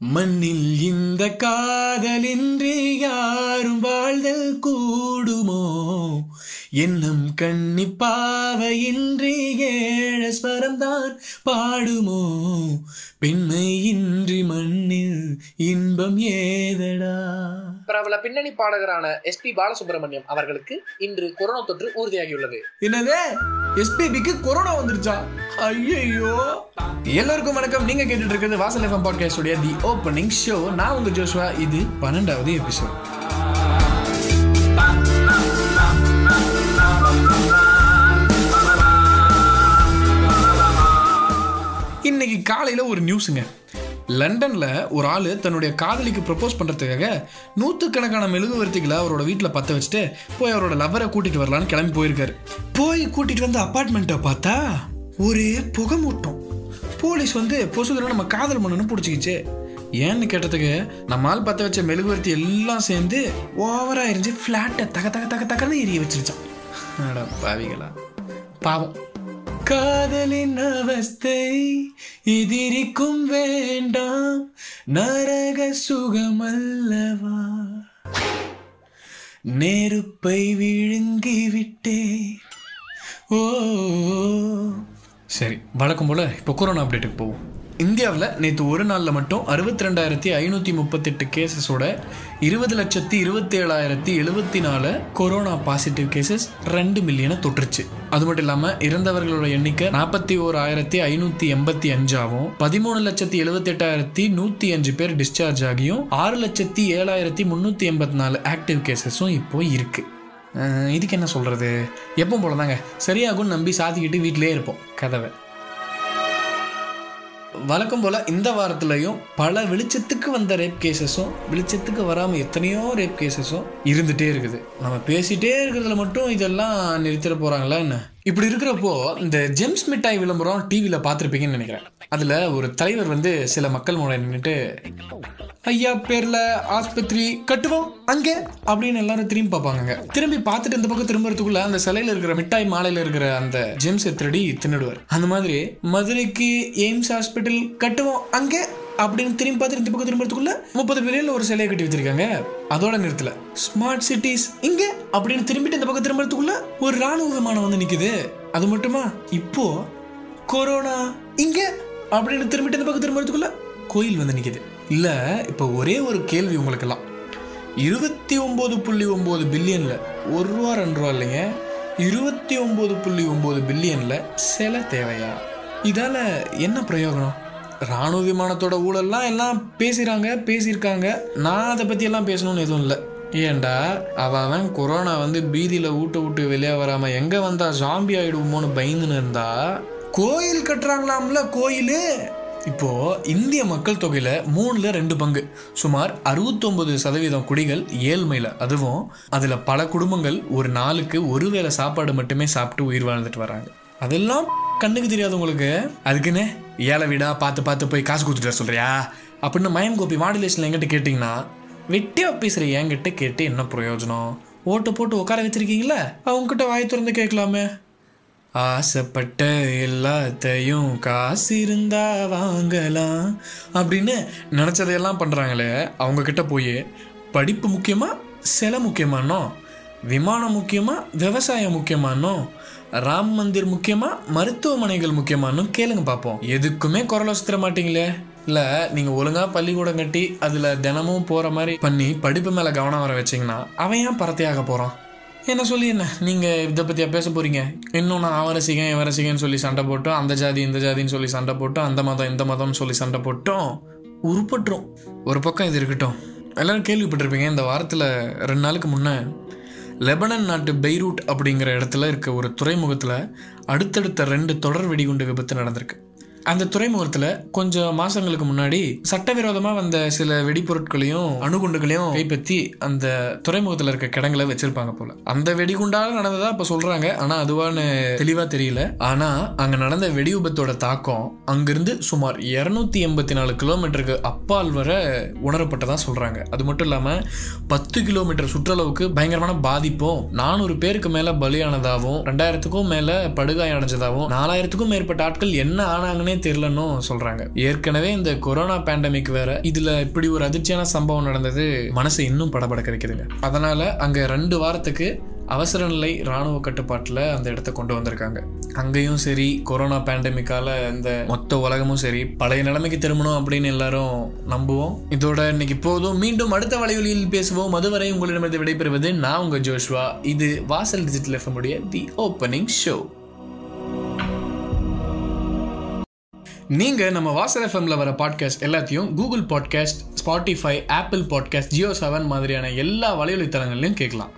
மண்ணில் இந்த காதலின்றி யாரும் வாழ்தல் கூடுமோ? என்னும் கண்ணிப்பாவையின்றி ஏழ ஸ்வரம்தான் பாடுமோ? பெண்மை இன்றி மண்ணில் இன்பம் ஏதடா? பிரபல பின்னணி பாடகரான எஸ்பி பாலசுப்ரமணியம் அவர்களுக்கு இன்று கொரோனா தொற்று உறுதியாகியுள்ளது. என்னது? எஸ்பிபிக்கு கொரோனா வந்துருச்சா? ஐயோ எல்லோருக்கும் வணக்கம். நீங்க கேட்டுட்டு இருக்கிறது வாசல் எஃப்எம் பாட்காஸ்ட் உடைய தி ஓப்பனிங் ஷோ நான் உங்க ஜோஷுவா. இது பன்னெண்டாவது எபிசோட் இன்னைக்கு காலையில ஒரு நியூஸுங்க லண்டனில் ஒரு ஆள் தன்னுடைய காதலிக்கு ப்ரப்போஸ் பண்ணுறதுக்காக நூற்றுக்கணக்கான மெழுகுவர்த்திகளை அவரோட வீட்டில் பற்ற வச்சுட்டு போய் அவரோட லவ்வரை கூட்டிகிட்டு வரலான்னு கிளம்பி போயிருக்காரு. போய் கூட்டிகிட்டு வந்த அப்பார்ட்மெண்ட்டை பார்த்தா ஒரே புகை மூட்டம். போலீஸ் வந்து பொசுகிற நம்ம காதல் மண்ணுன்னு பிடிச்சிக்கிச்சு. ஏன்னு கேட்டதுக்கு நம்ம ஆள் பற்ற வச்ச மெழுகுவர்த்தி எல்லாம் சேர்ந்து ஓவராக எரிஞ்சு ஃப்ளாட்டை தக தக தக தகன்னு எரிய வச்சிருச்சான் பாவிகளா. பாவம். காதலின் அவஸ்தை எதிரிக்கும் வேண்டாம் நரக சுகமல்லவா. நெருப்பை விழுங்கி விட்டே ஓ சரி வழக்கம் போல இப்போ கொரோனா அப்டேட்டுக்கு போவோம். இந்தியாவில் நேற்று ஒரு நாளில் மட்டும் அறுபத்தி ரெண்டாயிரத்தி ஐநூற்றி முப்பத்தெட்டு கேசஸோட இருபது லட்சத்தி இருபத்தேழாயிரத்தி எழுபத்தி நாலு கொரோனா பாசிட்டிவ் கேசஸ் ரெண்டு மில்லியனை தொற்றுச்சு. அது மட்டும் இல்லாமல் இறந்தவர்களோட எண்ணிக்கை நாற்பத்தி ஓர் ஆயிரத்தி ஐநூற்றி எண்பத்தி அஞ்சாகவும் பதிமூணு லட்சத்தி எழுபத்தெட்டாயிரத்தி நூற்றி அஞ்சு பேர் டிஸ்சார்ஜ் ஆகியும் ஆறு லட்சத்தி ஏழாயிரத்தி முந்நூற்றி எண்பத்தி நாலு ஆக்டிவ் கேசஸும் இப்போ இருக்குது இதுக்கு என்ன சொல்கிறது எப்போ போல தாங்க சரியாகும்னு நம்பி சாத்திக்கிட்டு வீட்டிலே இருப்போம். கதவை. வழக்கம் போல் இந்த வாரத்துலையும் பல வெளிச்சத்துக்கு வந்த ரேப் கேசஸும் வெளிச்சத்துக்கு வராமல் எத்தனையோ ரேப் கேசஸும் இருந்துகிட்டே இருக்குது. நம்ம பேசிகிட்டே இருக்கிறதுல மட்டும் இதெல்லாம் நிறுத்திட போகிறாங்களா என்ன? இப்படி இருக்கிறப்போ இந்த ஜெம்ஸ் மிட்டாய் விளம்பரம் டிவியில் பார்த்துருப்பீங்கன்னு நினைக்கிறேன். அதில் ஒரு தலைவர் வந்து சில மக்கள் முன்னாடி நின்றுட்டு ஐயா பேரில் ஆஸ்பத்திரி கட்டுவோம் அங்கே அப்படின்னு எல்லாரும் திரும்பி பார்ப்பாங்க திரும்பி பார்த்துட்டு இந்த பக்கம் திரும்புறதுக்குள்ள அந்த சிலையில இருக்கிற மிட்டாய் மாலையில் இருக்கிற அந்த ஜெம்ஸ் திருடி தின்னுடுவார். அந்த மாதிரி மதுரைக்கு எய்ம்ஸ் ஹாஸ்பிட்டல் கட்டுவோம் அங்கே அப்படின்னு திரும்பி பார்த்துட்டு இந்த பக்கம் திரும்பறதுக்குள்ள முப்பது பில்லியன்ல ஒரு சிலையை கட்டி வச்சிருக்காங்க. அதோட நிறுத்தல. ஸ்மார்ட் சிட்டிஸ் இங்க அப்படின்னு திரும்பிட்டு இந்த பக்கம் திரும்பறதுக்குள்ள ஒரு ராணுவ விமானம் வந்து நிக்குது. அது மட்டுமா? இப்போ கொரோனா இங்க அப்படின்னு திரும்பிட்டு இந்த பக்கம் திரும்பறதுக்குள்ள கோயில் வந்து நிக்குது. இல்ல இப்போ ஒரே ஒரு கேள்வி உங்களுக்கெல்லாம். இருபத்தி ஒன்பது புள்ளி ஒன்பது பில்லியன்ல ஒரு ரூபா ரெண்டு ரூபா இல்லைங்க. இருபத்தி ஒன்பது புள்ளி ஒன்பது பில்லியன்ல சில தேவையா? இதால என்ன பிரயோஜனம்? ராணுவ விமானத்தோட ஊழல்லாம் எல்லாம் பேசுகிறாங்க பேசியிருக்காங்க. நான் அதை பற்றியெல்லாம் எல்லாம் பேசணும்னு எதுவும் இல்லை. ஏன்டா அவன் கொரோனா வந்து பீதியில் ஊட்ட விட்டு வெளியே வராமல் எங்கே வந்தால் ஜாம்பி ஆகிடுவோமோன்னு பயந்துன்னு இருந்தா கோயில் கட்டுறாங்களாம்ல கோயிலு? இப்போ இந்திய மக்கள் தொகையில் மூணுல ரெண்டு பங்கு. சுமார் அறுபத்தொன்பது சதவீதம் குடிகள் ஏழ்மையில். அதுவும் அதில் பல குடும்பங்கள் ஒரு நாளுக்கு ஒருவேளை சாப்பாடு மட்டுமே சாப்பிட்டு உயிர் வாழ்ந்துட்டு வராங்க. அதெல்லாம் கண்ணுக்கு தெரியாது உங்களுக்கு அதுக்குன்னு ஏழை வீடா பார்த்து பார்த்து போய் காசு கொடுத்துட்டு வர சொல்றியா? அப்படின்னு மயம் கோபி மாடுலேஷனில் எங்கிட்ட கேட்டிங்கன்னா வெட்டி பேசுற என்கிட்ட கேட்டு என்ன பிரயோஜனம்? ஓட்டு போட்டு உட்கார வச்சிருக்கீங்களா அவங்ககிட்ட வாய் திறந்து கேட்கலாமே. ஆசைப்பட்ட எல்லாத்தையும் காசு இருந்தா வாங்கலாம் அப்படின்னு நினச்சதையெல்லாம் பண்ணுறாங்களே அவங்கக்கிட்ட போய் படிப்பு முக்கியமா சிலை முக்கியமானோ? விமானம் முக்கியமா விவசாயம் முக்கியமானோ? ராம் மந்திர் முக்கியமா மருத்துவமனைகள் முக்கியமானோ? கேளுங்க பார்ப்போம் எதுக்குமே குரல் வசத்துற மாட்டீங்களே. இல்லை நீங்கள் ஒழுங்காக பள்ளிக்கூடம் கட்டி அதில் தினமும் போகிற மாதிரி பண்ணி படிப்பு மேலே கவனம் வர வச்சிங்கன்னா அவன் ஏன் பரத்தையாக போகிறான் என்ன சொல்லி என்ன? நீங்கள் இதை பற்றியா பேச போகிறீங்க இன்னும் நான் அவன் ரசிகன் இவன் ரசிகன்னு சொல்லி சண்டை போட்டோம் அந்த ஜாதி இந்த ஜாதின்னு சொல்லி சண்டை போட்டோம் அந்த மதம் இந்த மதம்னு சொல்லி சண்டை போட்டோம் உருப்பட்டுரும். ஒரு பக்கம் இது இருக்கட்டும். எல்லோரும் கேள்விப்பட்டிருப்பீங்க இந்த வாரத்தில் ரெண்டு நாளுக்கு முன்னே லெபனன் நாட்டு பெய்ரூட் அப்படிங்கிற இடத்துல இருக்க ஒரு துறைமுகத்தில் அடுத்தடுத்த ரெண்டு தொடர் வெடிகுண்டு விபத்து நடந்திருக்கு. அந்த துறைமுகத்தில் கொஞ்சம் மாசங்களுக்கு முன்னாடி சட்டவிரோதமாக வந்த சில வெடிப்பொருட்களையும் அணுகுண்டுகளையும் கைப்பற்றி அந்த துறைமுகத்தில் இருக்க கிடங்களை வச்சிருப்பாங்க போல. அந்த வெடிகுண்டால நடந்ததா இப்போ சொல்றாங்க. ஆனால் அதுவான்னு தெளிவாக தெரியல. ஆனால் அங்கே நடந்த வெடி விபத்தோட தாக்கம் அங்கிருந்து சுமார் இரநூத்தி எண்பத்தி நாலு கிலோமீட்டருக்கு அப்பால் வர உணரப்பட்டதா சொல்றாங்க. அது மட்டும் இல்லாமல் பத்து கிலோமீட்டர் சுற்றளவுக்கு பயங்கரமான பாதிப்பும் நானூறு பேருக்கு மேலே பலியானதாகவும் ரெண்டாயிரத்துக்கும் மேலே படுகாயம் அடைஞ்சதாகவும் நாலாயிரத்துக்கும் மேற்பட்ட ஆட்கள் என்ன ஆனாங்கன்னே தெரியலன்னு சொல்றாங்க. ஏற்கனவே இந்த கொரோனா பேண்டமிக் வேற இதுல இப்படி ஒரு அதிர்ச்சியான சம்பவம் நடந்தது மனசை இன்னும் படபடக்க வைக்குதுங்க. அதனால அங்க ரெண்டு வாரத்துக்கு அவசர நிலை ராணுவ கட்டுப்பாட்டில் அந்த இடத்த கொண்டு வந்திருக்காங்க. அங்கேயும் சரி கொரோனா பேண்டமிக்கால இந்த மொத்த உலகமும் சரி பழைய நிலைமைக்கு திரும்பணும் அப்படின்னு எல்லாரும் நம்புவோம். இதோட இன்னைக்கு போதும். மீண்டும் அடுத்த வலையொலியில் பேசுவோம். அதுவரை உங்களிடமிருந்து விடைபெறுவது நான் உங்க ஜோஷ்வா. இது வாசல் டிஜிட்டல் எஃப்எம் உடைய தி ஓப்பனிங் ஷோ. நீங்கள் நம்ம வாசல் எஃப்எம்ல வர பாட்காஸ்ட் எல்லாத்தையும் Google podcast Spotify Apple podcast JioSaavn மாதிரியான எல்லா வலையொலி கேட்கலாம்.